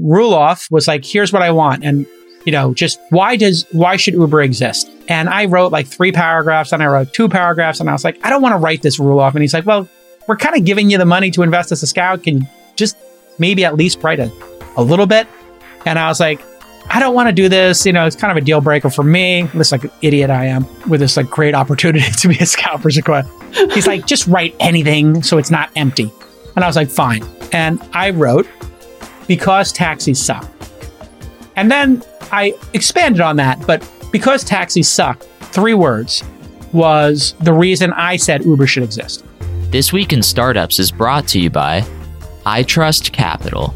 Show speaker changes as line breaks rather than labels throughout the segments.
Roelof was like, here's what I want. And, you know, just why does, why should Uber exist? And I wrote like three paragraphs and I wrote two paragraphs and I was like, I don't want to write this Roelof. And he's like, well, we're kind of giving you the money to invest as a scout. Can you just maybe at least write a, a little bit? And I was like, I don't want to do this. You know, it's kind of a deal breaker for me. This like an idiot I am with this like great opportunity to be a scout for Sequoia. He's like, just write anything so it's not empty. And I was like, fine. And I wrote, because taxis suck. And then I expanded on that, but because taxis suck, three words was the reason I said Uber should exist.
This Week in Startups is brought to you by iTrust Capital.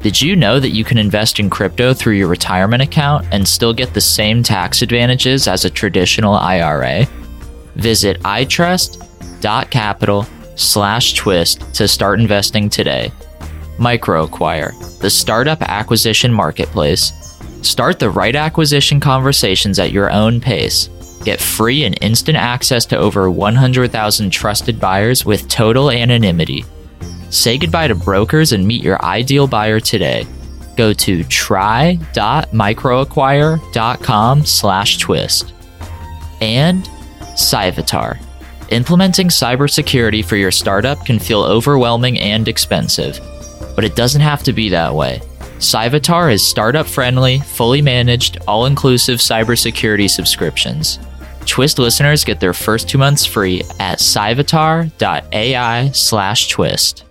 Did you know that you can invest in crypto through your retirement account and still get the same tax advantages as a traditional IRA? Visit itrust.capital slash twist to start investing today. MicroAcquire, the startup acquisition marketplace. Start the right acquisition conversations at your own pace. Get free and instant access to over 100,000 trusted buyers with total anonymity. Say goodbye to brokers and meet your ideal buyer today. Go to try.microacquire.com slash twist. And Cyvatar. Implementing cybersecurity for your startup can feel overwhelming and expensive, but it doesn't have to be that way. Cyvatar is startup friendly, fully managed, all inclusive cybersecurity subscriptions. Twist listeners get their first two months free at cyvatar.ai slash twist.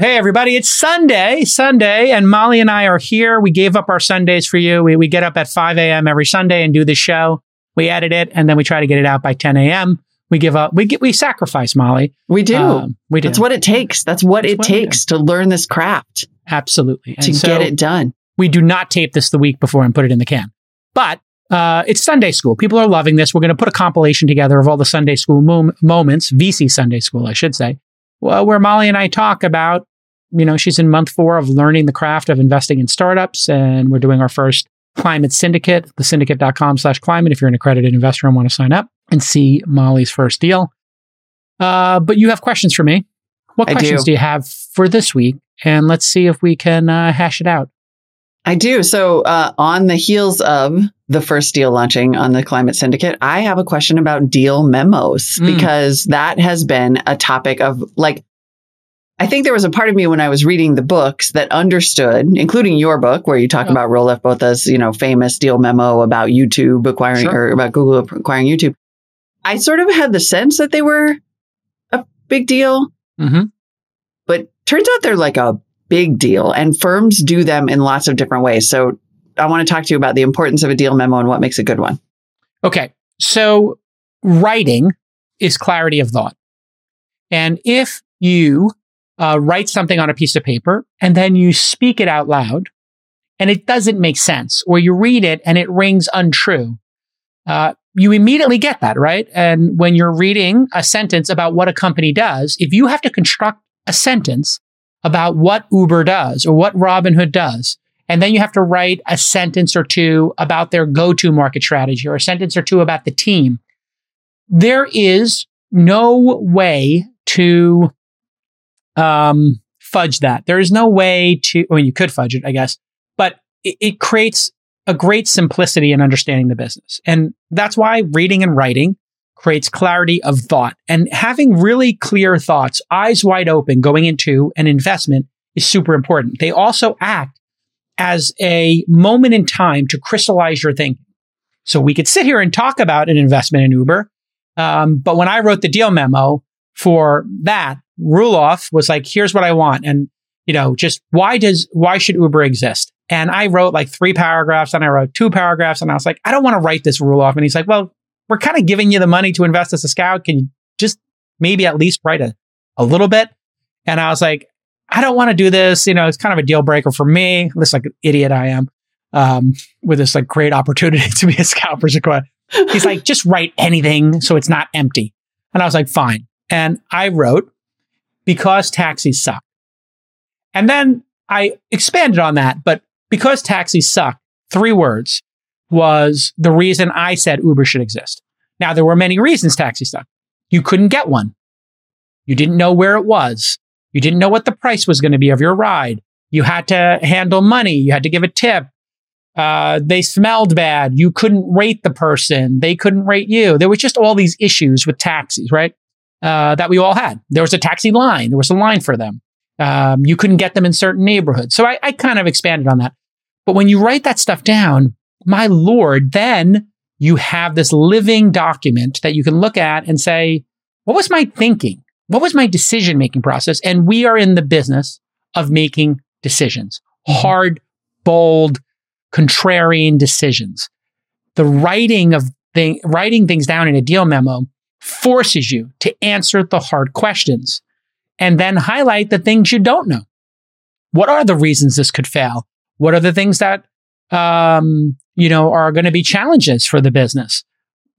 Hey, everybody, it's Sunday, Sunday, and Molly and I are here. We gave up our Sundays for you. We, we get up at 5 a.m. every Sunday and do the show. We edit it, and then we try to get it out by 10 a.m. We give up, we get, we sacrifice, Molly.
We do.
Um, we do.
That's what it takes. That's what
That's
it
what
takes to learn this craft,
Absolutely. And
to
so
get it done.
We do not tape this the week before and put it in the can. But uh, it's Sunday school. People are loving this. We're going to put a compilation together of all the Sunday school mom- moments, VC Sunday school, I should say, well, where Molly and I talk about, you know, she's in month four of learning the craft of investing in startups, and we're doing our first climate syndicate, thesyndicate.com slash climate, if you're an accredited investor and want to sign up and see Molly's first deal. Uh, but you have questions for me. What
I
questions
do.
do you have for this week? And let's see if we can uh, hash it out.
I do. So, uh, on the heels of the first deal launching on the Climate Syndicate, I have a question about deal memos
Mm.
because that has been a topic of like, I think there was a part of me when I was reading the books that understood, including your book, where you talk
Yeah.
about Roelof Botha's, you know, famous deal memo about YouTube acquiring
Sure.
or about Google acquiring YouTube. I sort of had the sense that they were a big deal,
Mm-hmm.
but turns out they're like a big deal and firms do them in lots of different ways. So I want to talk to you about the importance of a deal memo and what makes a good one.
Okay. So writing is clarity of thought. And if you uh, write something on a piece of paper and then you speak it out loud and it doesn't make sense, or you read it and it rings untrue, uh, you immediately get that, right? And when you're reading a sentence about what a company does, if you have to construct a sentence about what Uber does or what Robinhood does, and then you have to write a sentence or two about their go to market strategy or a sentence or two about the team. There is no way to um, fudge that. There is no way to, I mean, you could fudge it, I guess, but it, it creates a great simplicity in understanding the business. And that's why reading and writing creates clarity of thought. And having really clear thoughts, eyes wide open going into an investment is super important. They also act as a moment in time to crystallize your thinking. So we could sit here and talk about an investment in Uber. Um, but when I wrote the deal memo for that, Roelof was like, here's what I want. And, you know, just why does, why should Uber exist? And I wrote like three paragraphs and I wrote two paragraphs and I was like, I don't want to write this Roelof. And he's like, well, we're kind of giving you the money to invest as a scout. Can you just maybe at least write a, a little bit? And I was like, I don't want to do this. You know, it's kind of a deal breaker for me. This like an idiot I am, um, with this like great opportunity to be a scout for Sequoia. He's like, just write anything so it's not empty. And I was like, fine. And I wrote, because taxis suck. And then I expanded on that, but because taxis suck, three words was the reason I said Uber should exist. Now, there were many reasons taxis suck. You couldn't get one. You didn't know where it was. You didn't know what the price was going to be of your ride. You had to handle money. You had to give a tip. Uh, they smelled bad. You couldn't rate the person. They couldn't rate you. There was just all these issues with taxis, right? Uh, that we all had. There was a taxi line. There was a line for them. Um, you couldn't get them in certain neighborhoods. So I, I kind of expanded on that. But when you write that stuff down, my Lord, then you have this living document that you can look at and say, what was my thinking? What was my decision making process? And we are in the business of making decisions, mm-hmm. hard, bold, contrarian decisions. The writing of thing, writing things down in a deal memo forces you to answer the hard questions and then highlight the things you don't know. What are the reasons this could fail? What are the things that, um, you know, are going to be challenges for the business?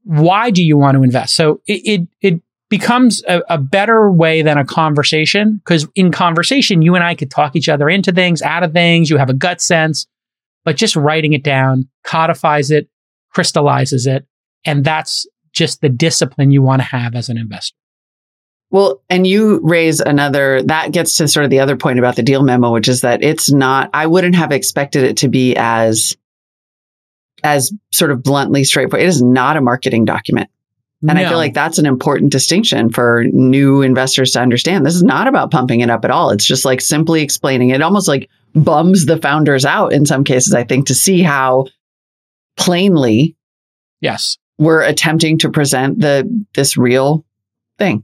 Why do you want to invest? So it, it, it becomes a, a, better way than a conversation because in conversation, you and I could talk each other into things, out of things. You have a gut sense, but just writing it down codifies it, crystallizes it. And that's just the discipline you want to have as an investor.
Well, and you raise another, that gets to sort of the other point about the deal memo, which is that it's not, I wouldn't have expected it to be as, as sort of bluntly straightforward. It is not a marketing document. And no. I feel like that's an important distinction for new investors to understand. This is not about pumping it up at all. It's just like simply explaining it almost like bums the founders out in some cases, I think, to see how plainly
yes
we're attempting to present the this real thing.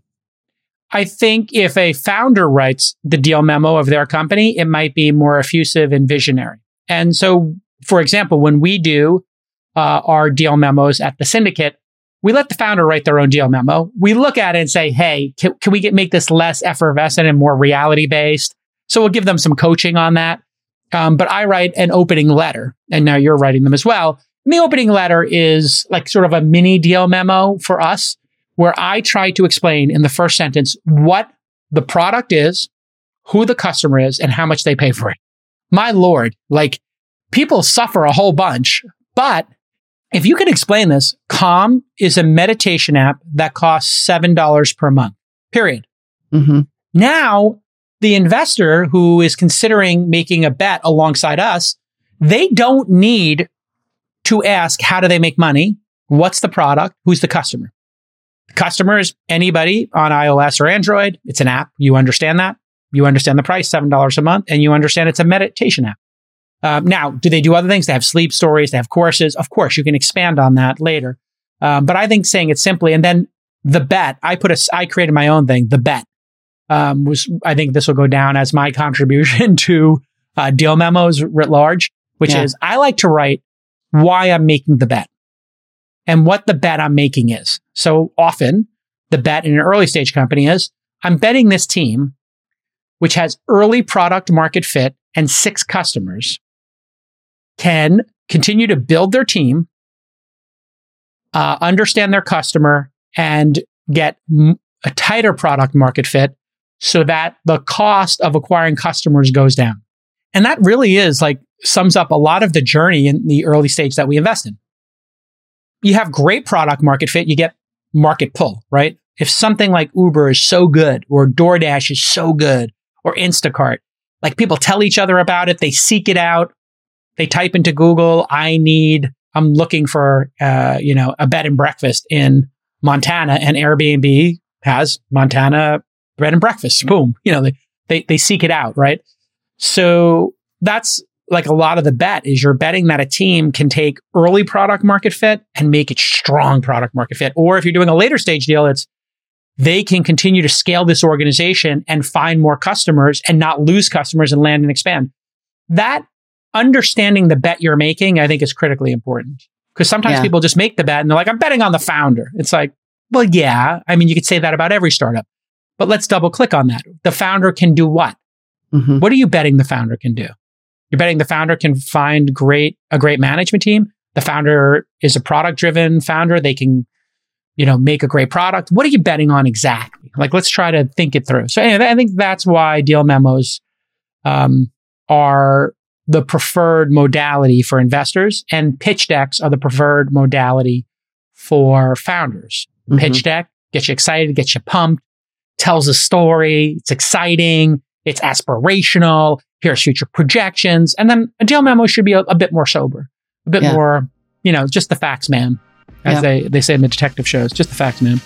I think if a founder writes the deal memo of their company, it might be more effusive and visionary. And so, for example, when we do uh, our deal memos at the syndicate, we let the founder write their own deal memo. We look at it and say, hey, can, can we get, make this less effervescent and more reality based? So we'll give them some coaching on that. Um, but I write an opening letter, and now you're writing them as well. And the opening letter is like sort of a mini deal memo for us, where I try to explain in the first sentence what the product is, who the customer is, and how much they pay for it. My Lord, like people suffer a whole bunch, but if you can explain this, Calm is a meditation app that costs $7 per month, period. Mm-hmm. Now, the investor who is considering making a bet alongside us, they don't need to ask, how do they make money? What's the product? Who's the customer? The customer is anybody on iOS or Android. It's an app. You understand that. You understand the price, $7 a month, and you understand it's a meditation app. Um, now, do they do other things? They have sleep stories, they have courses. Of course, you can expand on that later. Um, but I think saying it simply, and then the bet, I put a, I created my own thing. The bet um, was, I think this will go down as my contribution to uh, deal memos writ large, which yeah. is I like to write why I'm making the bet and what the bet I'm making is. So often the bet in an early stage company is I'm betting this team, which has early product market fit and six customers can continue to build their team, uh, understand their customer, and get m- a tighter product market fit so that the cost of acquiring customers goes down. And that really is like sums up a lot of the journey in the early stage that we invest in. You have great product market fit, you get market pull, right? If something like Uber is so good or DoorDash is so good or Instacart, like people tell each other about it, they seek it out, they type into Google, I need, I'm looking for, uh, you know, a bed and breakfast in Montana and Airbnb has Montana bed and breakfast. Boom. You know, they, they, they seek it out, right? So that's like a lot of the bet is you're betting that a team can take early product market fit and make it strong product market fit. Or if you're doing a later stage deal, it's they can continue to scale this organization and find more customers and not lose customers and land and expand. That understanding the bet you're making, I think is critically important. Because sometimes yeah. people just make the bet and they're like, I'm betting on the founder. It's like, well, yeah. I mean, you could say that about every startup, but let's double click on that. The founder can do what? Mm-hmm. What are you betting the founder can do? You're betting the founder can find great, a great management team. The founder is a product driven founder. They can, you know, make a great product. What are you betting on exactly? Like, let's try to think it through. So anyway, I think that's why deal memos, um, are the preferred modality for investors, and pitch decks are the preferred modality for founders. Mm-hmm. Pitch deck gets you excited, gets you pumped, tells a story, it's exciting, it's aspirational. Here's future projections. And then a deal memo should be a, a bit more sober, a bit
Yeah.
more, you know, just the facts, man, as
Yeah.
they, they say in the detective shows, just the facts, man.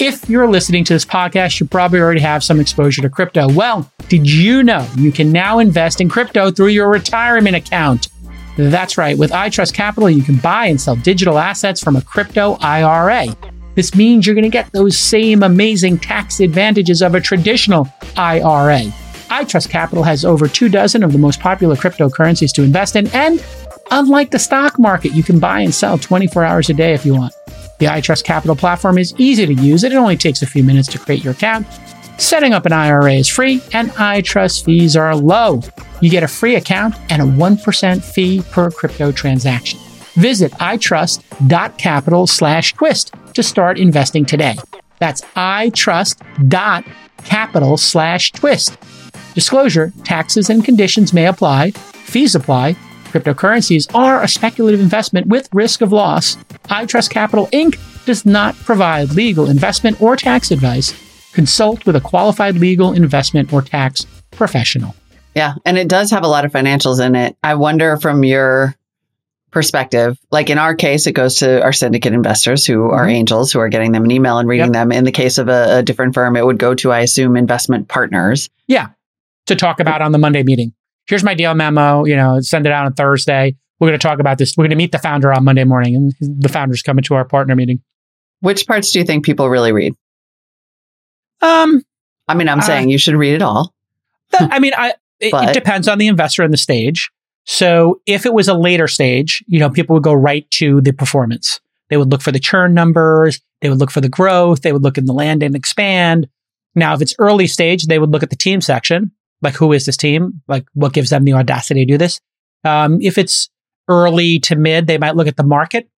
If you're listening to this podcast, you probably already have some exposure to crypto. Well, did you know you can now invest in crypto through your retirement account? That's right. With iTrust Capital, you can buy and sell digital assets from a crypto IRA. This means you're going to get those same amazing tax advantages of a traditional IRA. iTrust Capital has over two dozen of the most popular cryptocurrencies to invest in, and unlike the stock market, you can buy and sell 24 hours a day if you want. The iTrust Capital platform is easy to use. It only takes a few minutes to create your account. Setting up an IRA is free, and iTrust fees are low. You get a free account and a 1% fee per crypto transaction. Visit itrust.capital slash twist to start investing today. That's itrust.capital slash twist. Disclosure taxes and conditions may apply, fees apply. Cryptocurrencies are a speculative investment with risk of loss. iTrust Capital Inc. does not provide legal investment or tax advice. Consult with a qualified legal investment or tax professional.
Yeah. And it does have a lot of financials in it. I wonder from your perspective, like in our case, it goes to our syndicate investors who are
Mhm.
angels who are getting them an email and reading
Yep.
them. In the case of a, a different firm, it would go to, I assume, investment partners. Yeah.
To talk about on the Monday meeting. Here's my deal memo. You know, send it out on Thursday. We're going to talk about this. We're going to meet the founder on Monday morning, and the founder's coming to our partner meeting.
Which parts do you think people really read?
Um,
I mean, I'm
Uh,
saying you should read it all.
I mean, I it,
But-
it depends on the investor and the stage. So if it was a later stage, you know, people would go right to the performance. They would look for the churn numbers. They would look for the growth. They would look in the land and expand. Now, if it's early stage, they would look at the team section. Like, who is this team? Like, what gives them the audacity to do this? Um, if it's early to mid, they might look at the market.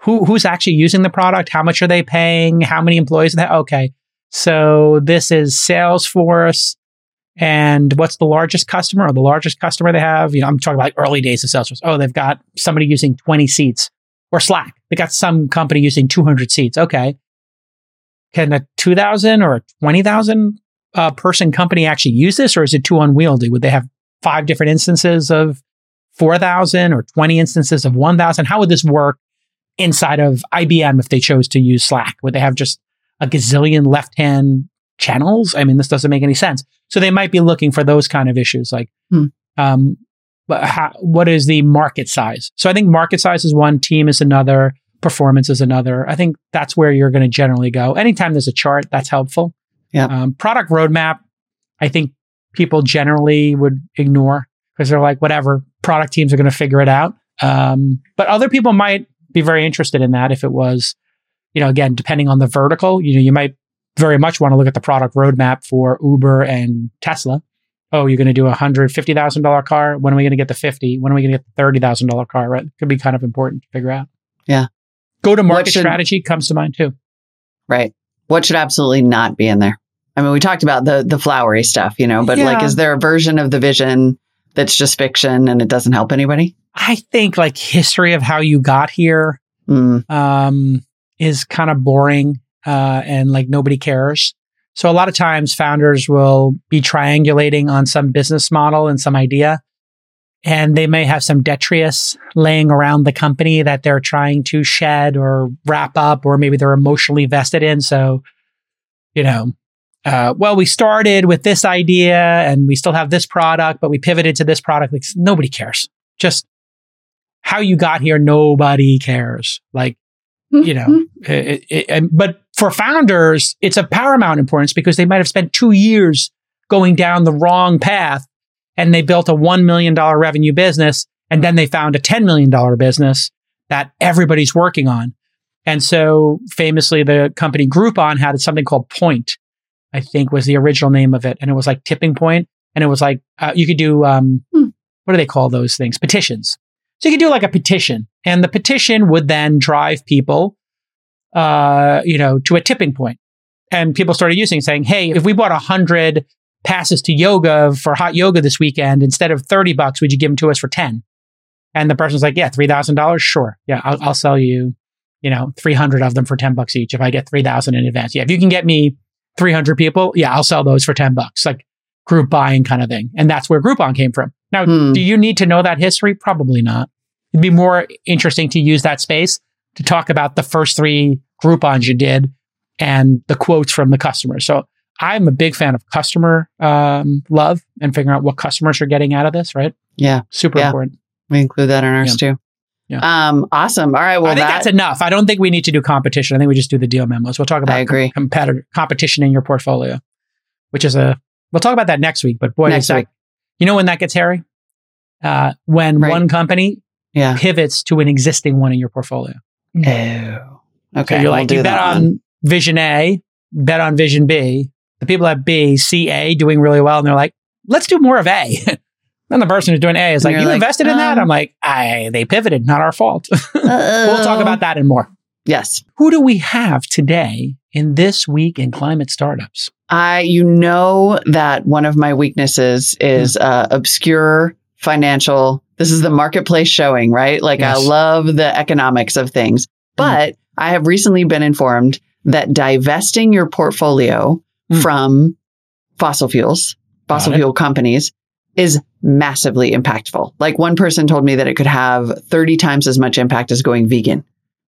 Who, who's actually using the product? How much are they paying? How many employees? Are they? Okay. So this is Salesforce. And what's the largest customer or the largest customer they have? You know, I'm talking about like early days of Salesforce. Oh, they've got somebody using 20 seats or Slack. They got some company using 200 seats. Okay. Can a 2000 or a 20,000 uh, person company actually use this or is it too unwieldy? Would they have five different instances of 4,000 or 20 instances of 1,000? How would this work inside of IBM if they chose to use Slack? Would they have just a gazillion left hand channels? I mean, this doesn't make any sense. So they might be looking for those kind of issues like,
Hmm.
um, how, what is the market size? So I think market size is one, team is another, performance is another. I think that's where you're going to generally go. Anytime there's a chart, that's helpful.
Yeah.
Um, product roadmap, I think people generally would ignore because they're like, whatever, product teams are going to figure it out. Um, but other people might be very interested in that if it was, you know, again, depending on the vertical, you know, you might very much want to look at the product roadmap for Uber and Tesla. Oh, you're going to do a hundred fifty thousand dollar car. When are we going to get the fifty? When are we going to get the thirty thousand dollar car? Right, could be kind of important to figure out.
Yeah.
Go to market
should-
strategy comes to mind too.
Right. What should absolutely not be in there? I mean, we talked about the the flowery stuff, you know, but like, is there a version of the vision that's just fiction and it doesn't help anybody?
I think like history of how you got here
Mm,
um, is kind of boring uh, and like nobody cares. So a lot of times founders will be triangulating on some business model and some idea, and they may have some detritus laying around the company that they're trying to shed or wrap up, or maybe they're emotionally vested in. So, you know, uh, well, we started with this idea and we still have this product, but we pivoted to this product. Like nobody cares. Just how you got here, nobody cares. Like, you know, it, it, and, but for founders, it's of paramount importance because they might have spent two years going down the wrong path and they built a $1 million revenue business and then they found a $10 million business that everybody's working on. And so famously, the company Groupon had something called Point, I think was the original name of it. And it was like tipping point. And it was like, uh, you could do, um,
Hmm.
what do they call those things? Petitions. So you could do like a petition and the petition would then drive people, uh, you know, to a tipping point. And people started using saying, Hey, if we bought a hundred passes to yoga for hot yoga this weekend, instead of 30 bucks, would you give them to us for 10? And the person's like, yeah, $3,000. Sure. Yeah. I'll, I'll sell you, you know, 300 of them for 10 bucks each. If I get 3,000 in advance. Yeah. If you can get me 300 people, yeah, I'll sell those for 10 bucks. Like group buying kind of thing. And that's where Groupon came from. Now,
Hmm.
do you need to know that history? Probably not. It'd be more interesting to use that space to talk about the first three Groupons you did and the quotes from the customers. So I'm a big fan of customer um, love and figuring out what customers are getting out of this, right?
Yeah.
Super
Yeah.
important.
We include that in ours too.
Yeah.
Um, awesome. All right. Well,
I think
that,
that's enough. I don't think we need to do competition. I think we just do the deal memos. We'll talk about
I agree.
competitor competition in your portfolio, which is a we'll talk about that next week. But boy,
Next
is that, you know when that gets hairy? Uh, when
Right.
one company
yeah.
pivots to an existing one in your portfolio.
Oh.
So
Okay.
you're
we'll
like
do
you bet on
one.
Vision A, bet on Vision B. The people at B see A doing really well, and they're like, let's do more of A. then the person who's doing A is
And
like,
you're like,
invested in that?
um,
I'm like, I they pivoted, not our fault. we'll talk about that and more.
Yes.
Who do we have today in this week in climate startups?
I, you know, that one of my weaknesses is uh, obscure financial. This is the marketplace showing, right? Like I love the economics of things, but I have recently been informed that divesting your portfolio
Mm.
from fossil fuels, fossil fuel companies is massively impactful. Like one person told me that it could have 30 times as much impact as going vegan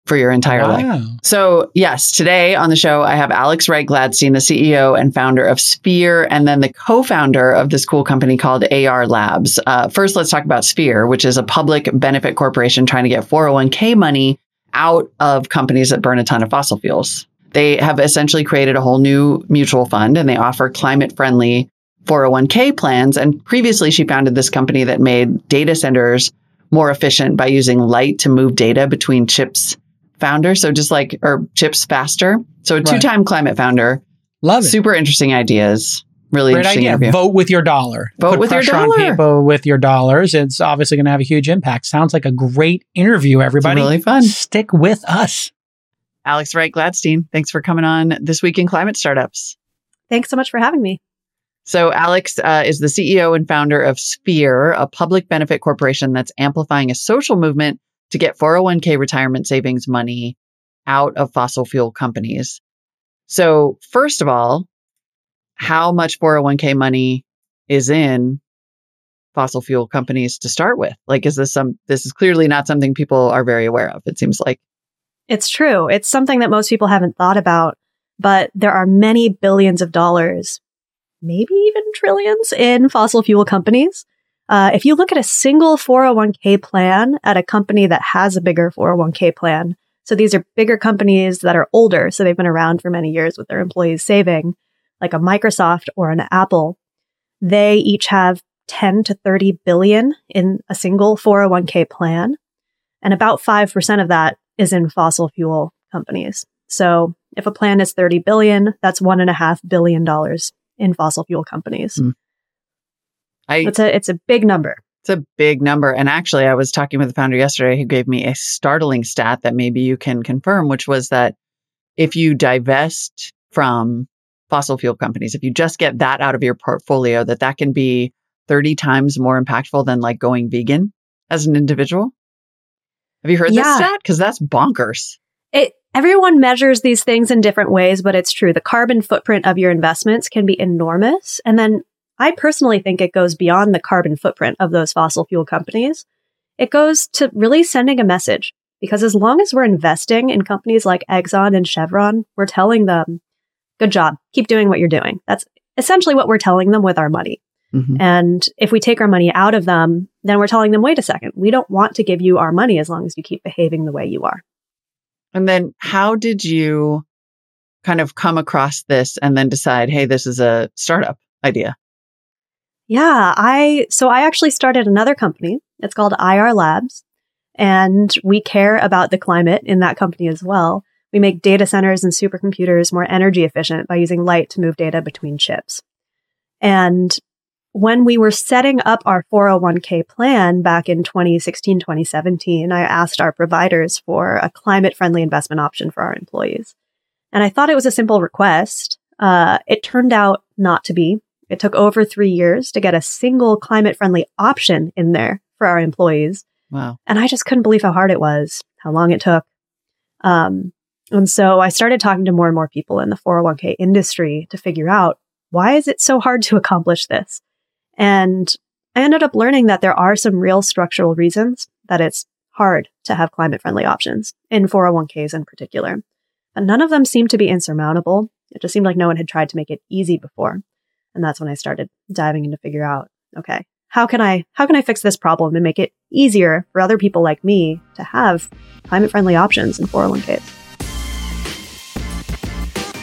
for your entire life. So, yes, today on the show, I have Alex Wright Gladstein, the CEO and founder of Sphere, and then the co founder of this cool company called Ayar Labs. Uh, first, let's talk about Sphere, which is a public benefit corporation trying to get 401k money out of companies that burn a ton of fossil fuels. They have essentially created a whole new mutual fund and they offer climate friendly 401k plans. And previously, she founded this company that made data centers more efficient by using light to move data between chips founder. So just like, or chips faster. So a two time climate founder,
Love it.
super interesting ideas. Really
Great
interesting
idea.
interview.
Vote with your dollar.
Vote
Put
with your
pressure on
dollar.
people with your dollars. It's obviously going to have a huge impact. Sounds like a great interview, everybody.
really fun.
Stick with us.
Alex Wright Gladstein, thanks for coming on this week in climate startups.
Thanks so much for having me.
So Alex uh, is the CEO and founder of Sphere, a public benefit corporation that's amplifying a social movement to get 401k retirement savings money out of fossil fuel companies. So first of all, how much 401k money is in fossil fuel companies to start with? Like, is this some, this is clearly not something people are very aware of. It seems like.
It's true. It's something that most people haven't thought about, but there are many billions of dollars, maybe even trillions in fossil fuel companies. Uh, if you look at a single 401k plan at a company that has a bigger 401k plan, so these are bigger companies that are older, so they've been around for many years with their employees saving, like a Microsoft or an Apple, they each have 10 to 30 billion in a single 401k plan. And about 5% of that is in fossil fuel companies. So if a plan is 30 billion, that's one and a half billion dollars in fossil fuel companies.
Mm. I,
It's a, it's a big number.
It's a big number. And actually, I was talking with the founder yesterday who gave me a startling stat that maybe you can confirm, which was that if you divest from fossil fuel companies, if you just get that out of your portfolio, that that can be 30 times more impactful than like going vegan as an individual. Have you heard this
Yeah.
stat? Because that's bonkers.
It, everyone measures these things in different ways, but it's true. The carbon footprint of your investments can be enormous. And then I personally think it goes beyond the carbon footprint of those fossil fuel companies. It goes to really sending a message because as long as we're investing in companies like Exxon and Chevron, we're telling them, good job, keep doing what you're doing. That's essentially what we're telling them with our money.
Mhm.
And if we take our money out of them, then we're telling them, wait a second, we don't want to give you our money as long as you keep behaving the way you are.
And then how did you kind of come across this and then decide, hey, this is a startup idea?
Yeah, I so I actually started another company. It's called Ayar Labs, and we care about the climate in that company as well. We make data centers and supercomputers more energy efficient by using light to move data between chips. And when we were setting up our 401k plan back in 2016, 2017, I asked our providers for a climate friendly investment option for our employees. And I thought it was a simple request. Uh, it turned out not to be. It took over three years to get a single climate friendly option in there for our employees.
Wow.
And I just couldn't believe how hard it was, how long it took. Um, and so I started talking to more and more people in the 401k industry to figure out why is it so hard to accomplish this? And I ended up learning that there are some real structural reasons that it's hard to have climate friendly options in 401ks in particular. And none of them seemed to be insurmountable. It just seemed like no one had tried to make it easy before. And that's when I started diving in to figure out, okay, how can I how can I fix this problem and make it easier for other people like me to have climate friendly options in 401ks?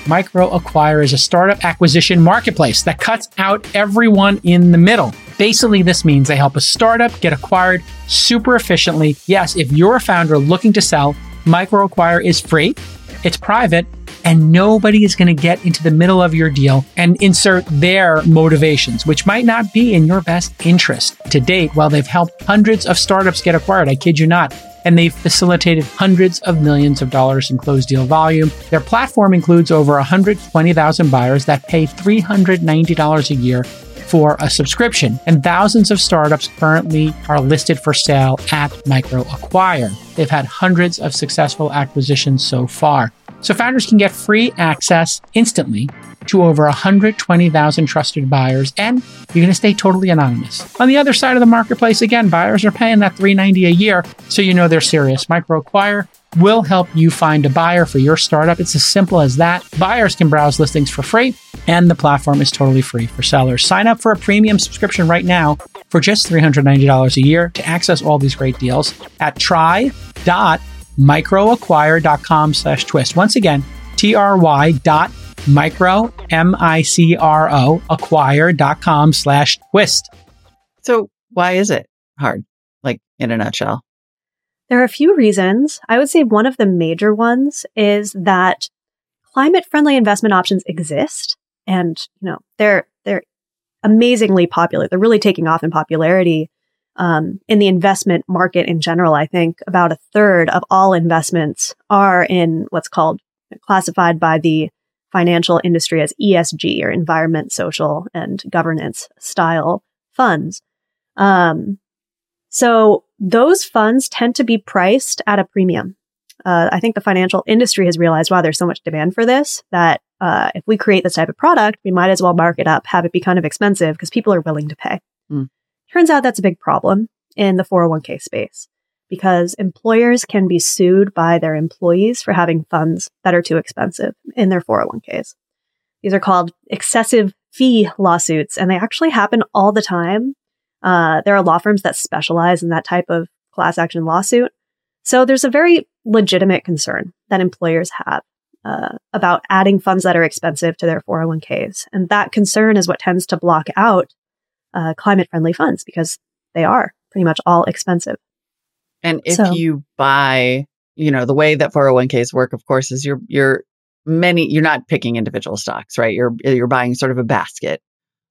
MicroAcquire is a startup acquisition marketplace that cuts out everyone in the middle. Basically, this means they help a startup get acquired super efficiently. Yes, if you're a founder looking to sell, MicroAcquire is free, it's private, and nobody is going to get into the middle of your deal and insert their motivations, which might not be in your best interest. To date, while they've helped hundreds of startups get acquired, I kid you not, and they've facilitated hundreds of millions of dollars in closed deal volume. Their platform includes over 120,000 buyers that pay $390 a year for a subscription, and thousands of startups currently are listed for sale at Micro Acquire. They've had hundreds of successful acquisitions so far. So founders can get free access instantly to over 120,000 trusted buyers, and you're going to stay totally anonymous. On the other side of the marketplace, again, buyers are paying that 390 a year, so you know they're serious. MicroAcquire will help you find a buyer for your startup. It's as simple as that. Buyers can browse listings for free, and the platform is totally free for sellers. Sign up for a premium subscription right now for just $390 a year to access all these great deals at try.microacquire.com slash twist. Once again, T-R-Y dot micro, M-I-C-R-O, acquire.com slash twist.
So why is it hard? Like in a nutshell.
There are a few reasons. I would say one of the major ones is that climate friendly investment options exist and, you know, they're, they're amazingly popular. They're really taking off in popularity. Um, in the investment market in general, I think about a third of all investments are in what's called classified by the financial industry as ESG or environment, social, and governance style funds. Um, so those funds tend to be priced at a premium. Uh, I think the financial industry has realized, wow, there's so much demand for this that uh, if we create this type of product, we might as well mark it up, have it be kind of expensive because people are willing to pay. Mm. Turns out that's a big problem in the 401k space because employers can be sued by their employees for having funds that are too expensive in their 401ks. These are called excessive fee lawsuits, and they actually happen all the time. Uh, there are law firms that specialize in that type of class action lawsuit. So there's a very legitimate concern that employers have uh, about adding funds that are expensive to their 401ks. And that concern is what tends to block out uh, climate friendly funds because they are pretty much all expensive.
And if so, you buy, you know, the way that 401ks work, of course, is you're, you're many, you're not picking individual stocks, right? You're, you're buying sort of a basket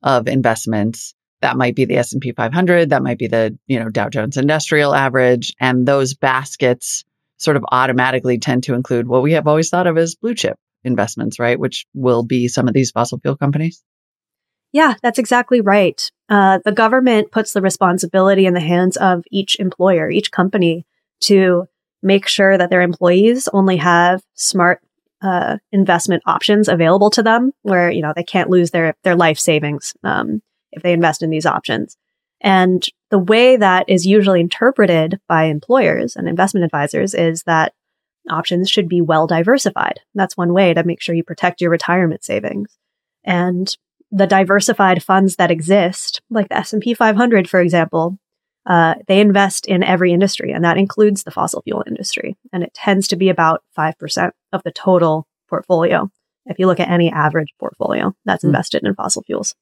of investments. That might be the S&P 500. That might be the, you know, Dow Jones Industrial Average. And those baskets sort of automatically tend to include what we have always thought of as blue chip investments, right? Which will be some of these fossil fuel companies.
Yeah, that's exactly right. Uh, the government puts the responsibility in the hands of each employer, each company to make sure that their employees only have smart uh, investment options available to them where, you know, they can't lose their, their life savings um, if they invest in these options. And the way that is usually interpreted by employers and investment advisors is that options should be well diversified. That's one way to make sure you protect your retirement savings. And the diversified funds that exist, like the S&P 500, for example, uh, they invest in every industry, and that includes the fossil fuel industry. And it tends to be about 5% of the total portfolio. If you look at any average portfolio that's mm. invested in fossil fuels.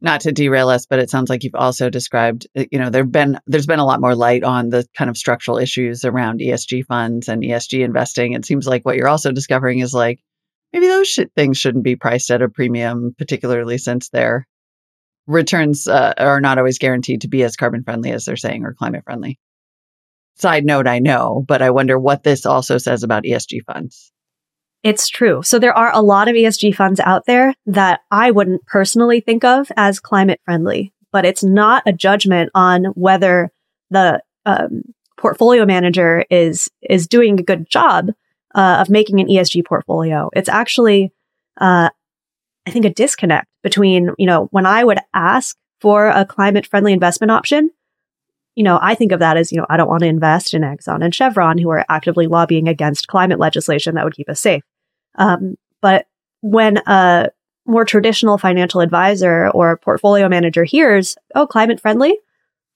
Not to derail us, but it sounds like you've also described, uh, you know, there've been there's been a lot more light on the kind of structural issues around ESG funds and ESG investing. It seems like what you're also discovering is like maybe those sh- things shouldn't be priced at a premium, particularly since their returns uh, are not always guaranteed to be as carbon friendly as they're saying or climate friendly. Side note, I know, but I wonder what this also says about ESG funds.
It's true. So there are a lot of ESG funds out there that I wouldn't personally think of as climate friendly, but it's not a judgment on whether the um, portfolio manager is is doing a good job uh, of making an ESG portfolio. It's actually, uh, I think, a disconnect between, you know, when I would ask for a climate friendly investment option, you know, I think of that as, you know, I don't want to invest in Exxon and Chevron who are actively lobbying against climate legislation that would keep us safe. Um, but when a more traditional financial advisor or portfolio manager hears, oh, climate friendly,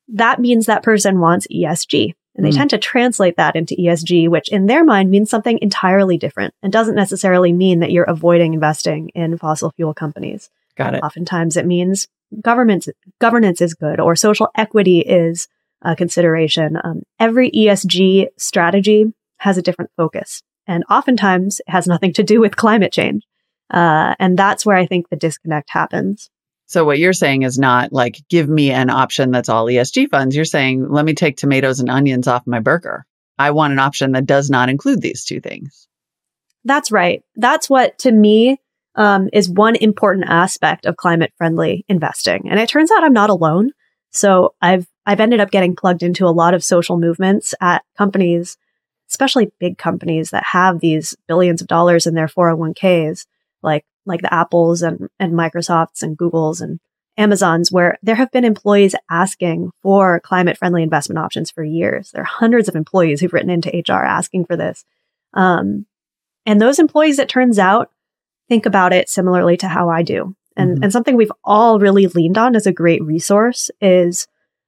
that means that person wants ESG. And they mm. tend to translate that into ESG, which in their mind means something entirely different and doesn't necessarily mean that you're avoiding investing in fossil fuel companies.
Got it.
Oftentimes it means government governance is good or social equity is a consideration. Um, every ESG strategy has a different focus and oftentimes it has nothing to do with climate change. Uh, and that's where I think the disconnect happens.
So what you're saying is not like give me an option that's all ESG funds. You're saying let me take tomatoes and onions off my burger. I want an option that does not include these two things.
That's right. That's what to me um, is one important aspect of climate friendly investing. And it turns out I'm not alone. So I've I've ended up getting plugged into a lot of social movements at companies, especially big companies that have these billions of dollars in their 401ks, like like the Apples and, and Microsofts and Googles and Amazons, where there have been employees asking for climate friendly investment options for years. There are hundreds of employees who've written into HR asking for this. Um, and those employees, it turns out, think about it similarly to how I do. And, mm-hmm. and something we've all really leaned on as a great resource is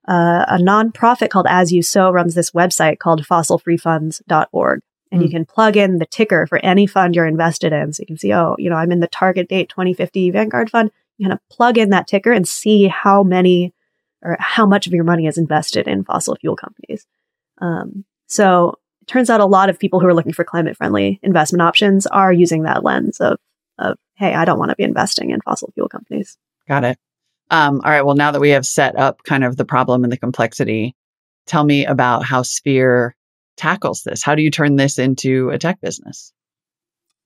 uh, a nonprofit called As You Sow runs this website called fossilfreefunds.org. And mm. you can plug in the ticker for any fund you're invested in. So you can see, oh, you know, I'm in the target date 2050 Vanguard fund. You kind of plug in that ticker and see how many or how much of your money is invested in fossil fuel companies. Um, so it turns out a lot of people who are looking for climate friendly investment options are using that lens of, of, hey, I don't want to be investing in fossil fuel companies.
Got it. Um, all right. Well, now that we have set up kind of the problem and the complexity, tell me about how Sphere tackles this? How do you turn this into a tech business?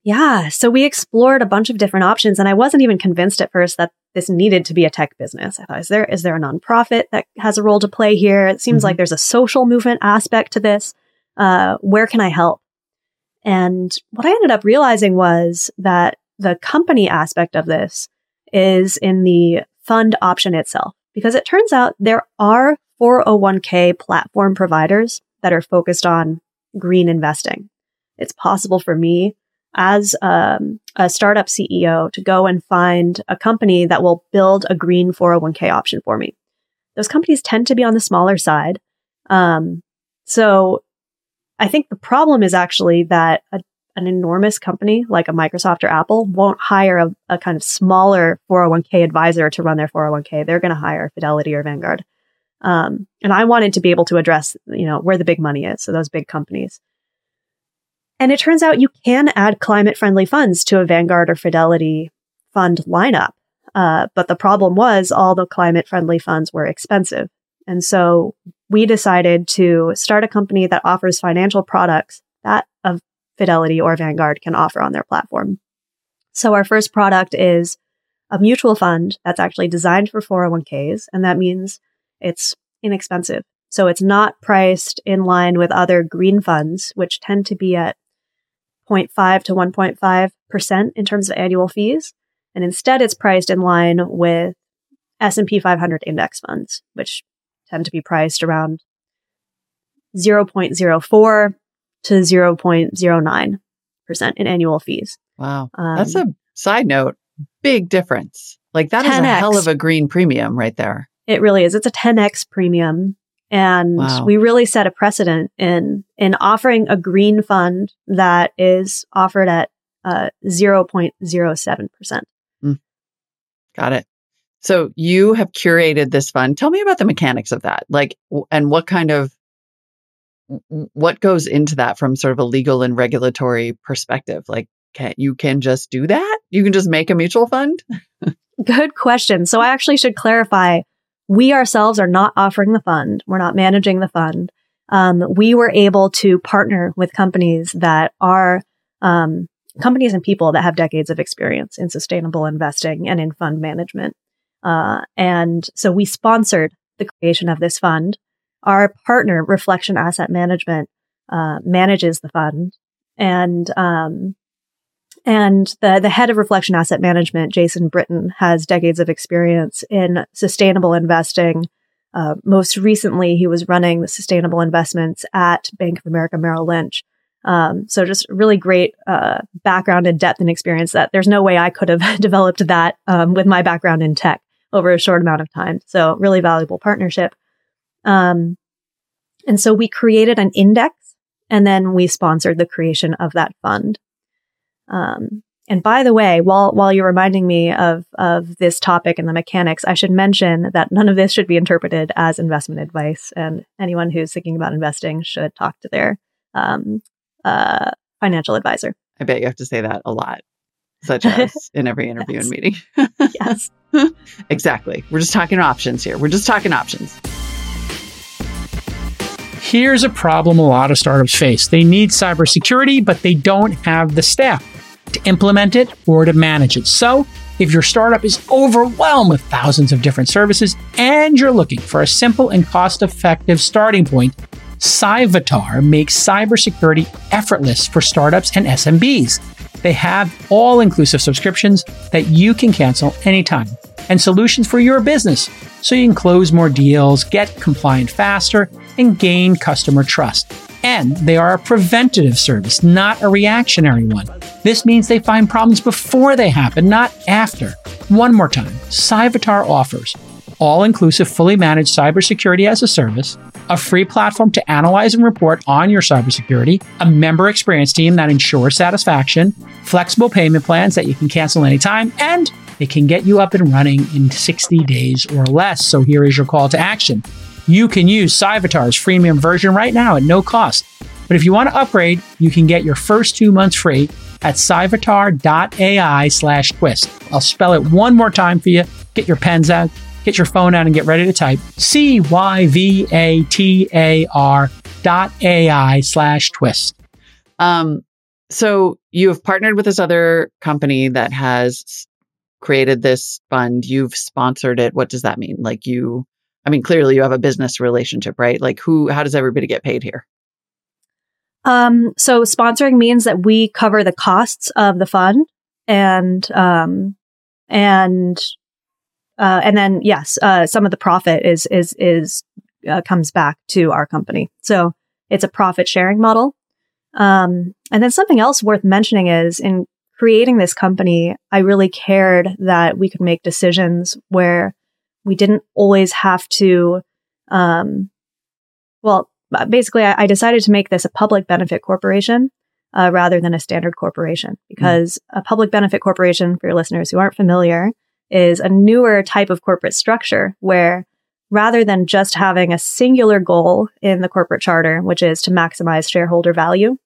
Yeah. So we explored a bunch of different options and I wasn't even convinced at first that this needed to be a tech business. I thought, is there, is there a nonprofit that has a role to play here? It seems mm-hmm. like there's a social movement aspect to this. Uh, where can I help? And what I ended up realizing was that the company aspect of this is in the fund option itself, because it turns out there are 401k platform providers that are focused on green investing. It's possible for me as um, a startup CEO to go and find a company that will build a green 401k option for me. Those companies tend to be on the smaller side. Um, so I think the problem is actually that a, an enormous company like a Microsoft or Apple won't hire a, a kind of smaller 401k advisor to run their 401k. They're going to hire Fidelity or Vanguard. Um, and I wanted to be able to address, you know, where the big money is. So those big companies. And it turns out you can add climate friendly funds to a Vanguard or Fidelity fund lineup. Uh, but the problem was all the climate friendly funds were expensive. And so we decided to start a company that offers financial products that Fidelity or Vanguard can offer on their platform. So our first product is a mutual fund that's actually designed for 401ks. And that means it's inexpensive. So it's not priced in line with other green funds, which tend to be at 0.5 to 1.5% in terms of annual fees. And instead it's priced in line with S&P 500 index funds, which tend to be priced around 0.04 to 0.09% in annual fees.
Wow. Um, That's a side note, big difference. Like that 10X. is a hell of a green premium right there.
It really is. It's a 10x premium. And wow. we really set a precedent in, in offering a green fund that is offered at uh, 0.07%. Mm.
Got it. So you have curated this fund. Tell me about the mechanics of that. Like, and what kind of, what goes into that from sort of a legal and regulatory perspective? Like, can, you can just do that? You can just make a mutual fund?
Good question. So I actually should clarify we ourselves are not offering the fund. We're not managing the fund. Um, we were able to partner with companies that are um, companies and people that have decades of experience in sustainable investing and in fund management. Uh, and so we sponsored the creation of this fund. Our partner, Reflection Asset Management, uh, manages the fund, and um, And the, the head of Reflection Asset Management, Jason Britton, has decades of experience in sustainable investing. Uh, most recently, he was running the sustainable investments at Bank of America Merrill Lynch. Um, so just really great uh, background and depth and experience that there's no way I could have developed that um, with my background in tech over a short amount of time. So really valuable partnership. Um, and so we created an index and then we sponsored the creation of that fund. Um, and by the way, while while you're reminding me of of this topic and the mechanics, I should mention that none of this should be interpreted as investment advice, and anyone who's thinking about investing should talk to their um, uh, financial advisor.
I bet you have to say that a lot, such as in every interview
Yes.
and meeting.
yes.
exactly. We're just talking options here. We're just talking options.
Here's a problem a lot of startups face. They need cybersecurity, but they don't have the staff to implement it or to manage it. So, if your startup is overwhelmed with thousands of different services and you're looking for a simple and cost effective starting point, Cyvatar makes cybersecurity effortless for startups and SMBs. They have all inclusive subscriptions that you can cancel anytime and solutions for your business so you can close more deals, get compliant faster, and gain customer trust. And they are a preventative service, not a reactionary one. This means they find problems before they happen, not after. One more time, Cyvatar offers all inclusive, fully managed cybersecurity as a service, a free platform to analyze and report on your cybersecurity, a member experience team that ensures satisfaction, flexible payment plans that you can cancel anytime, and it can get you up and running in 60 days or less. So here is your call to action. You can use Cyvatar's freemium version right now at no cost. But if you want to upgrade, you can get your first two months free at cyvatar.ai slash twist. I'll spell it one more time for you. Get your pens out, get your phone out, and get ready to type C Y V A T A R dot AI slash twist.
Um, so you have partnered with this other company that has created this fund. You've sponsored it. What does that mean? Like you, I mean, clearly you have a business relationship, right? Like who, how does everybody get paid here?
Um, so sponsoring means that we cover the costs of the fund and, um, and, uh, and then yes, uh, some of the profit is, is, is, uh, comes back to our company. So it's a profit sharing model. Um, and then something else worth mentioning is in creating this company, I really cared that we could make decisions where we didn't always have to, um, well, uh, basically, I, I decided to make this a public benefit corporation uh, rather than a standard corporation. Because a public benefit corporation, for your listeners who aren't familiar, is a newer type of corporate structure where rather than just having a singular goal in the corporate charter, which is to maximize shareholder value,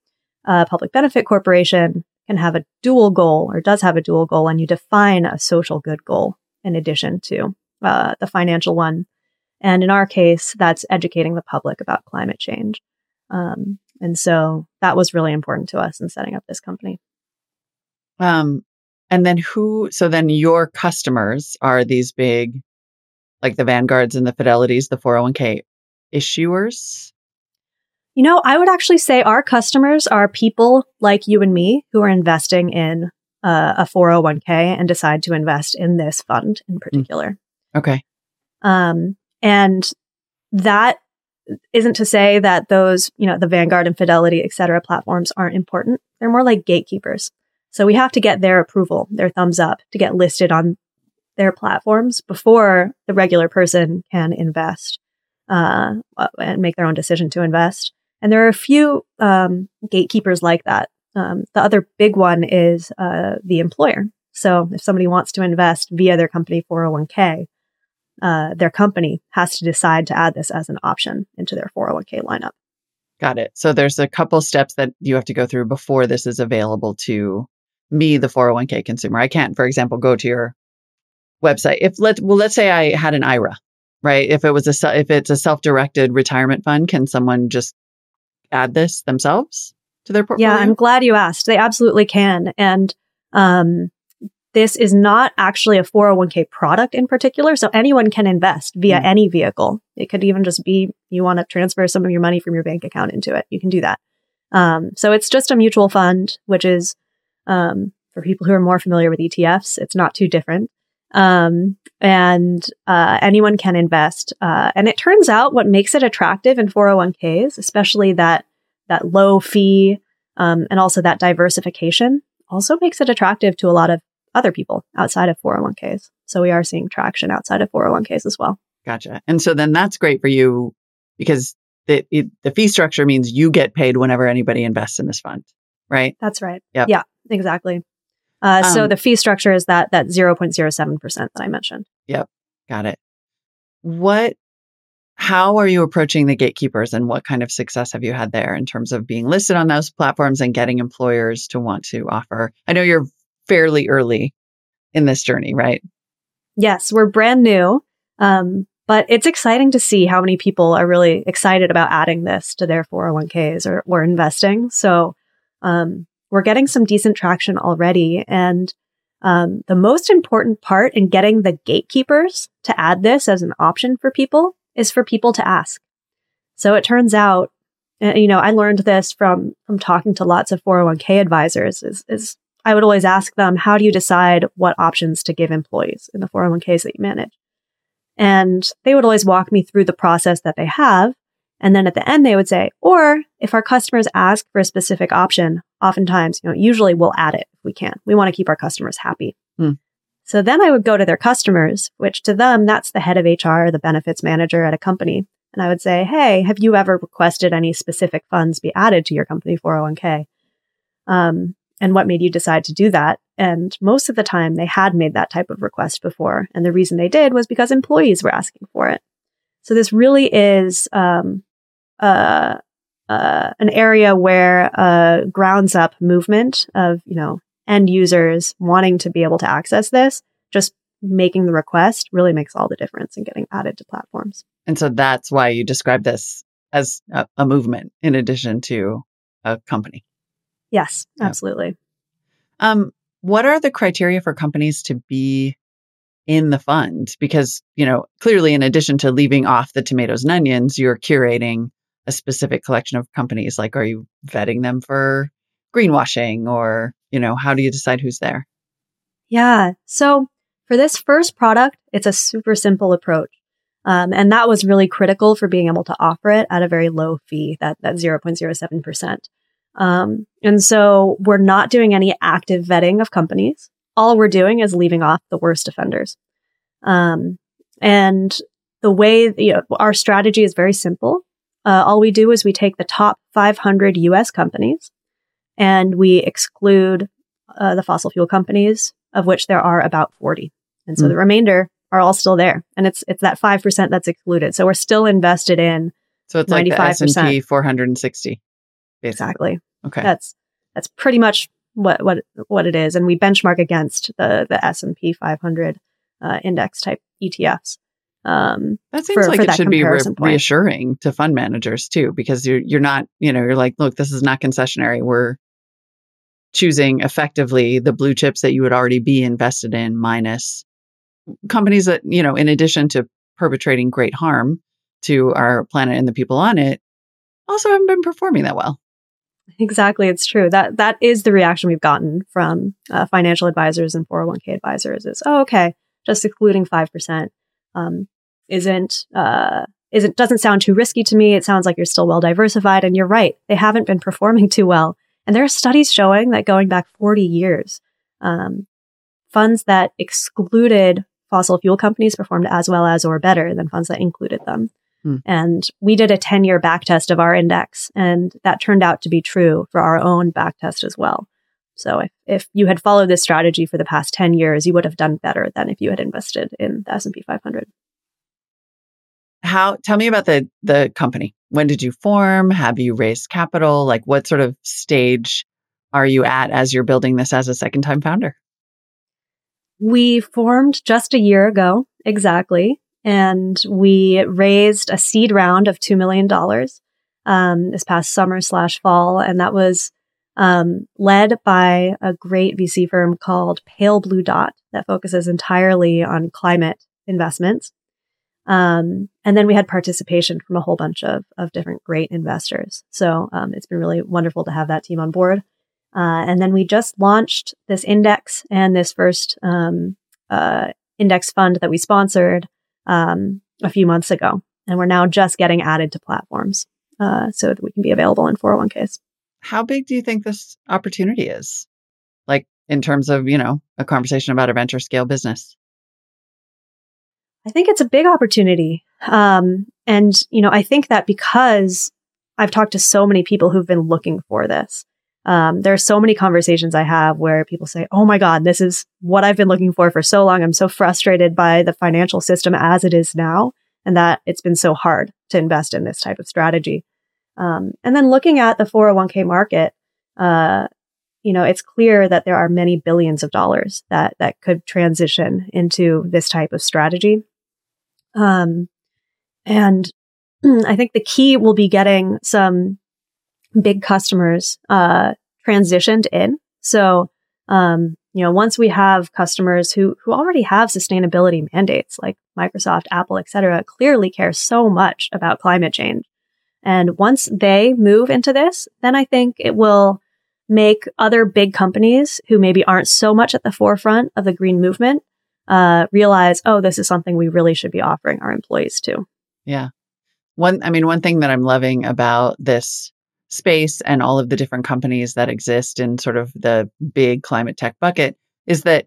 a public benefit corporation can have a dual goal or does have a dual goal, and you define a social good goal in addition to uh, the financial one. And in our case, that's educating the public about climate change. Um, and so that was really important to us in setting up this company.
Um, and then who, so then your customers are these big, like the Vanguards and the Fidelities, the 401k issuers.
You know, I would actually say our customers are people like you and me who are investing in uh, a 401k and decide to invest in this fund in particular.
Okay.
Um, and that isn't to say that those, you know, the Vanguard and Fidelity, et cetera, platforms aren't important. They're more like gatekeepers. So we have to get their approval, their thumbs up to get listed on their platforms before the regular person can invest uh, and make their own decision to invest. And there are a few um, gatekeepers like that. Um, the other big one is uh, the employer. So if somebody wants to invest via their company 401k, uh, their company has to decide to add this as an option into their 401k lineup.
Got it. So there's a couple steps that you have to go through before this is available to me, the 401k consumer. I can't, for example, go to your website. If let well, let's say I had an IRA, right? If it was a if it's a self-directed retirement fund, can someone just add this themselves to their portfolio?
Yeah, I'm glad you asked. They absolutely can. And um, this is not actually a 401k product in particular. So anyone can invest via
Mm.
any vehicle. It could even just be you want to transfer some of your money from your bank account into it. You can do that. Um, so it's just a mutual fund, which is um, for people who are more familiar with ETFs, it's not too different. Um, and uh, anyone can invest. Uh, and it turns out what makes it attractive in 401ks, especially that that low fee um, and also that diversification, also makes it attractive to a lot of other people outside of 401ks. So we are seeing traction outside of 401ks as well.
Gotcha. And so then that's great for you because the, it, the fee structure means you get paid whenever anybody invests in this fund, right?
That's right.
Yep.
Yeah, exactly. Uh,
Um,
so the fee structure is that that 0.07% that I mentioned. Yep.
Got it. What, how are you approaching the gatekeepers and what kind of success have you had there in terms of being listed on those platforms and getting employers to want to offer? I know you're fairly early in this journey, right?
Yes, we're brand new. Um, but it's exciting to see how many people are really excited about adding this to their 401ks or, or investing. So, um, we're getting some decent traction already. And, um, the most important part in getting the gatekeepers to add this as an option for people is for people to ask. So it turns out, uh, you know, I learned this from, from talking to lots of 401k advisors is, is I would always ask them, how do you decide what options to give employees in the 401ks that you manage? And they would always walk me through the process that they have. And then at the end, they would say, or if our customers ask for a specific option, oftentimes, you know, usually we'll add it if we can. We want to keep our customers happy.
Hmm.
So then I would go to their customers, which to them, that's the head of HR, the benefits manager at a company. And I would say, Hey, have you ever requested any specific funds be added to your company 401k? Um, and what made you decide to do that? And most of the time they had made that type of request before. And the reason they did was because employees were asking for it. So this really is, um, uh, uh, an area where a grounds up movement of, you know, end users wanting to be able to access this, just making the request really makes all the difference in getting added to platforms.
And so that's why you describe this as a, a movement in addition to a company.
Yes,
Yeah.
absolutely.
Um, what are the criteria for companies to be in the fund? Because, you know, clearly in addition to leaving off the tomatoes and onions, you're curating a specific collection of companies. Like, are you vetting them for greenwashing or, you know, how do you decide who's there?
Yeah. So for this first product, it's a super simple approach. Um, and that was really critical for being able to offer it at a very low fee, that, that 0.07%. Um, and so we're not doing any active vetting of companies. All we're doing is leaving off the worst offenders. Um, and the way, you know, our strategy is very simple. Uh, all we do is we take the top 500 US companies and we exclude uh, the fossil fuel companies, of which there are about 40. And so
Mm.
the remainder are all still there. And it's, it's that 5% that's excluded. So we're still invested in
So it's like the
95%.
S&P 460. Basically.
exactly.
Okay.
That's, that's pretty much what, what, what it is. And we benchmark against the, the S&P 500 uh, index type ETFs. Um,
That seems
for-
like
for
it should be re- reassuring to fund managers too, because you're you're not, you know, you're like, look, this is not concessionary. We're choosing effectively the blue chips that you would already be invested in, minus companies that, you know, in addition to perpetrating great harm to our planet and the people on it, also haven't been performing that well.
Exactly, it's true. That that is the reaction we've gotten from uh, financial advisors and 401k advisors. Is oh, okay, just excluding five percent um, isn't uh, isn't doesn't sound too risky to me. It sounds like you're still well diversified, and you're right. They haven't been performing too well, and there are studies showing that going back 40 years, um, funds that excluded fossil fuel companies performed as well as or better than funds that included them.
Hmm.
And we did a 10 year back test of our index, and that turned out to be true for our own back test as well. So if, if you had followed this strategy for the past 10 years, you would have done better than if you had invested in the S&P 500.
How tell me about the the company. When did you form? Have you raised capital? Like what sort of stage are you at as you're building this as a second time founder?
We formed just a year ago, exactly. And we raised a seed round of $2 million um, this past summer slash fall. And that was um, led by a great VC firm called Pale Blue Dot that focuses entirely on climate investments. Um, and then we had participation from a whole bunch of, of different great investors. So um, it's been really wonderful to have that team on board. Uh, and then we just launched this index and this first um, uh, index fund that we sponsored um, a few months ago. And we're now just getting added to platforms uh, so that we can be available in 401ks.
How big do you think this opportunity is? Like in terms of, you know, a conversation about a venture scale business?
I think it's a big opportunity. Um, and, you know, I think that because I've talked to so many people who've been looking for this, um, there are so many conversations I have where people say, Oh my God, this is what I've been looking for for so long. I'm so frustrated by the financial system as it is now and that it's been so hard to invest in this type of strategy. Um, and then looking at the 401k market, uh, you know, it's clear that there are many billions of dollars that, that could transition into this type of strategy. Um, and I think the key will be getting some big customers uh, transitioned in. So, um, you know, once we have customers who who already have sustainability mandates, like Microsoft, Apple, et cetera, clearly care so much about climate change. And once they move into this, then I think it will make other big companies who maybe aren't so much at the forefront of the green movement uh, realize, oh, this is something we really should be offering our employees too.
Yeah. One, I mean, one thing that I'm loving about this space and all of the different companies that exist in sort of the big climate tech bucket is that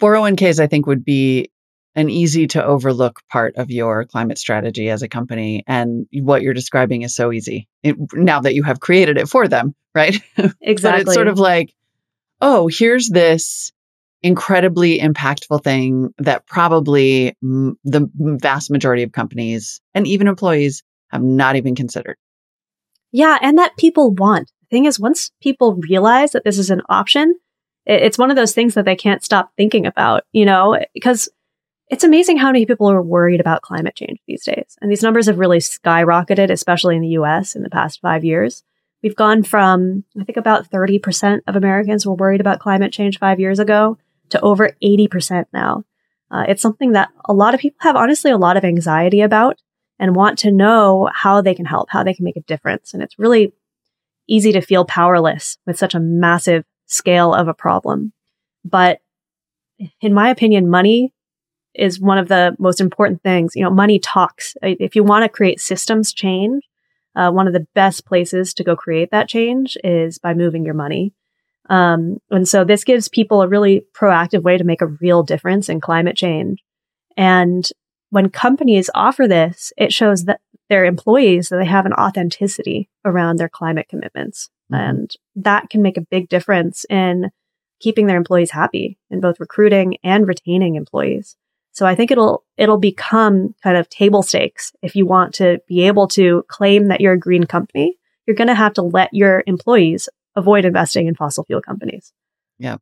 401ks, I think, would be an easy to overlook part of your climate strategy as a company. And what you're describing is so easy it, now that you have created it for them, right?
Exactly.
but it's sort of like, oh, here's this incredibly impactful thing that probably m- the vast majority of companies and even employees have not even considered.
Yeah, and that people want. The thing is, once people realize that this is an option, it's one of those things that they can't stop thinking about, you know, because it's amazing how many people are worried about climate change these days. And these numbers have really skyrocketed, especially in the US in the past five years. We've gone from, I think about 30% of Americans were worried about climate change five years ago to over 80% now. Uh, it's something that a lot of people have honestly a lot of anxiety about and want to know how they can help, how they can make a difference. And it's really easy to feel powerless with such a massive scale of a problem. But in my opinion, money is one of the most important things. You know, money talks. If you want to create systems change, uh, one of the best places to go create that change is by moving your money. Um, and so this gives people a really proactive way to make a real difference in climate change. And when companies offer this, it shows that their employees that they have an authenticity around their climate commitments. Mm-hmm. And that can make a big difference in keeping their employees happy in both recruiting and retaining employees. So I think it'll it'll become kind of table stakes if you want to be able to claim that you're a green company. You're going to have to let your employees avoid investing in fossil fuel companies.
Yeah.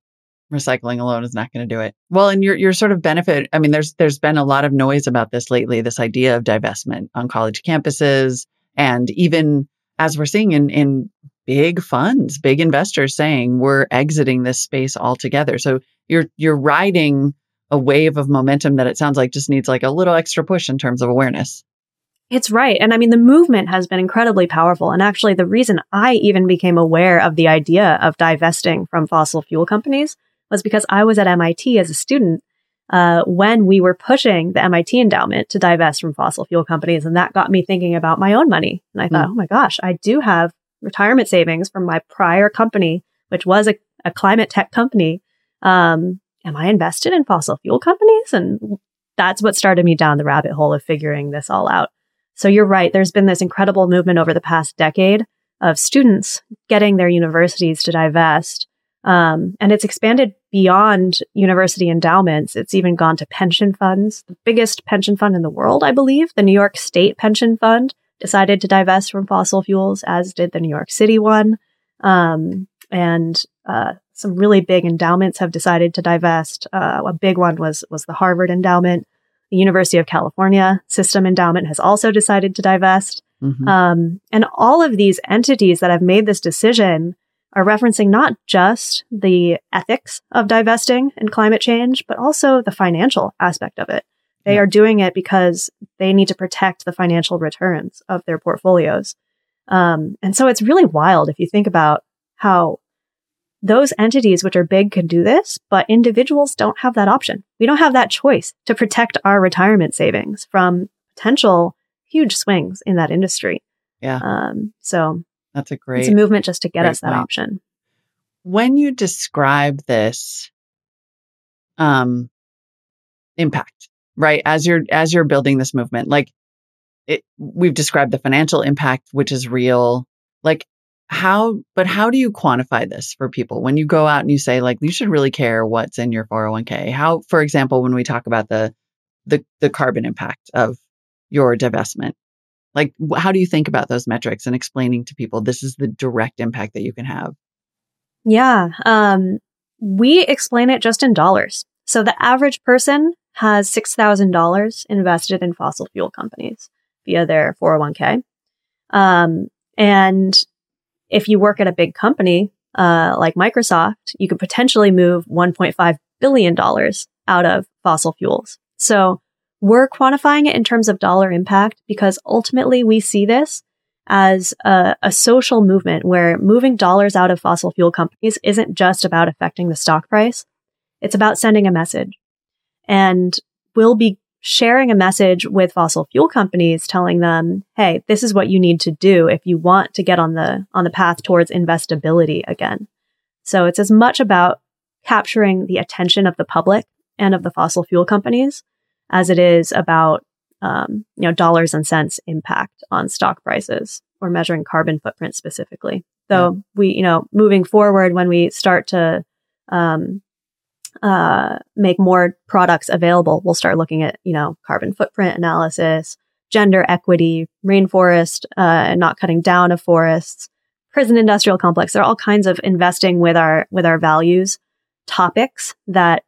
Recycling alone is not going to do it. Well, and your your sort of benefit, I mean there's there's been a lot of noise about this lately, this idea of divestment on college campuses and even as we're seeing in in big funds, big investors saying we're exiting this space altogether. So you're you're riding a wave of momentum that it sounds like just needs like a little extra push in terms of awareness.
It's right. And I mean, the movement has been incredibly powerful. And actually, the reason I even became aware of the idea of divesting from fossil fuel companies was because I was at MIT as a student uh, when we were pushing the MIT endowment to divest from fossil fuel companies. And that got me thinking about my own money. And I thought, mm. oh my gosh, I do have retirement savings from my prior company, which was a, a climate tech company. Um, am I invested in fossil fuel companies? And that's what started me down the rabbit hole of figuring this all out. So you're right. There's been this incredible movement over the past decade of students getting their universities to divest. Um, and it's expanded beyond university endowments. It's even gone to pension funds. The biggest pension fund in the world, I believe, the New York State Pension Fund, decided to divest from fossil fuels, as did the New York City one. Um, and uh, some really big endowments have decided to divest. Uh, a big one was was the Harvard endowment. The University of California System Endowment has also decided to divest. Mm-hmm. Um, and all of these entities that have made this decision are referencing not just the ethics of divesting and climate change, but also the financial aspect of it. They yeah. are doing it because they need to protect the financial returns of their portfolios. Um, and so it's really wild if you think about how those entities which are big can do this, but individuals don't have that option. We don't have that choice to protect our retirement savings from potential huge swings in that industry.
Yeah.
Um, so
That's a great
it's a movement just to get us that
point.
option.
when you describe this um impact right as you're as you're building this movement like it we've described the financial impact which is real like how but how do you quantify this for people when you go out and you say like you should really care what's in your 401k how for example when we talk about the the the carbon impact of your divestment like how do you think about those metrics and explaining to people this is the direct impact that you can have
Yeah. Um, we explain it just in dollars. So the average person has $6,000 invested in fossil fuel companies via their 401k. Um, and if you work at a big company, uh, like Microsoft, you could potentially move $1.5 billion out of fossil fuels. So we're quantifying it in terms of dollar impact because ultimately we see this as a, a social movement where moving dollars out of fossil fuel companies isn't just about affecting the stock price. It's about sending a message. And we'll be sharing a message with fossil fuel companies telling them, Hey, this is what you need to do if you want to get on the, on the path towards investability again. So it's as much about capturing the attention of the public and of the fossil fuel companies as it is about um, you know, dollars and cents impact on stock prices or measuring carbon footprint specifically. So we, you know, moving forward when we start to um, uh, make more products available, we'll start looking at, you know, carbon footprint analysis, gender equity, rainforest, uh, not cutting down of forests, prison industrial complex. There are all kinds of investing with our, with our values topics that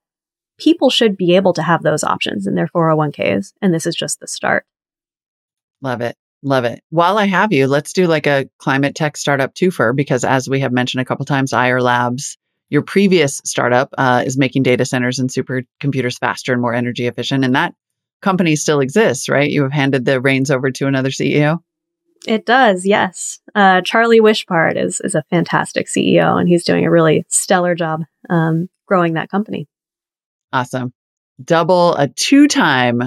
people should be able to have those options in their 401ks. And this is just the start.
Love it. Love it. While I have you, let's do like a climate tech startup twofer because as we have mentioned a couple times, Ayar Labs, your previous startup uh, is making data centers and supercomputers faster and more energy efficient. And that company still exists, right? You have handed the reins over to another CEO.
It does, yes. Uh, Charlie Wuischpard is is a fantastic CEO, and he's doing a really stellar job um, growing that company.
Awesome. Double a two time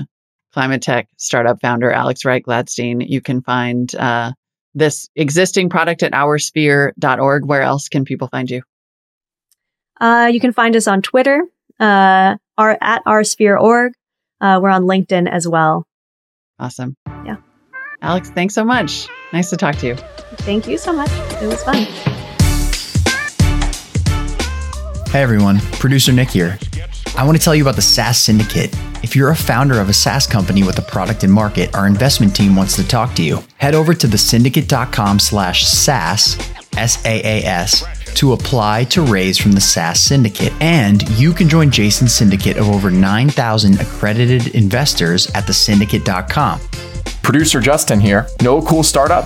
climate tech startup founder, Alex Wright Gladstein. You can find uh, this existing product at oursphere.org. Where else can people find you?
Uh, you can find us on Twitter, uh, our at rsphere.org. Uh, we're on LinkedIn as well.
Awesome.
Yeah.
Alex, thanks so much. Nice to talk to you.
Thank you so much. It was fun.
Hey everyone, producer Nick here. I want to tell you about the SaaS Syndicate. If you're a founder of a SaaS company with a product in market, our investment team wants to talk to you. Head over to thesyndicate.com slash SaaS, S-A-A-S, to apply to raise from the SaaS Syndicate. And you can join Jason's syndicate of over 9,000 accredited investors at thesyndicate.com.
Producer Justin here. Know a cool startup?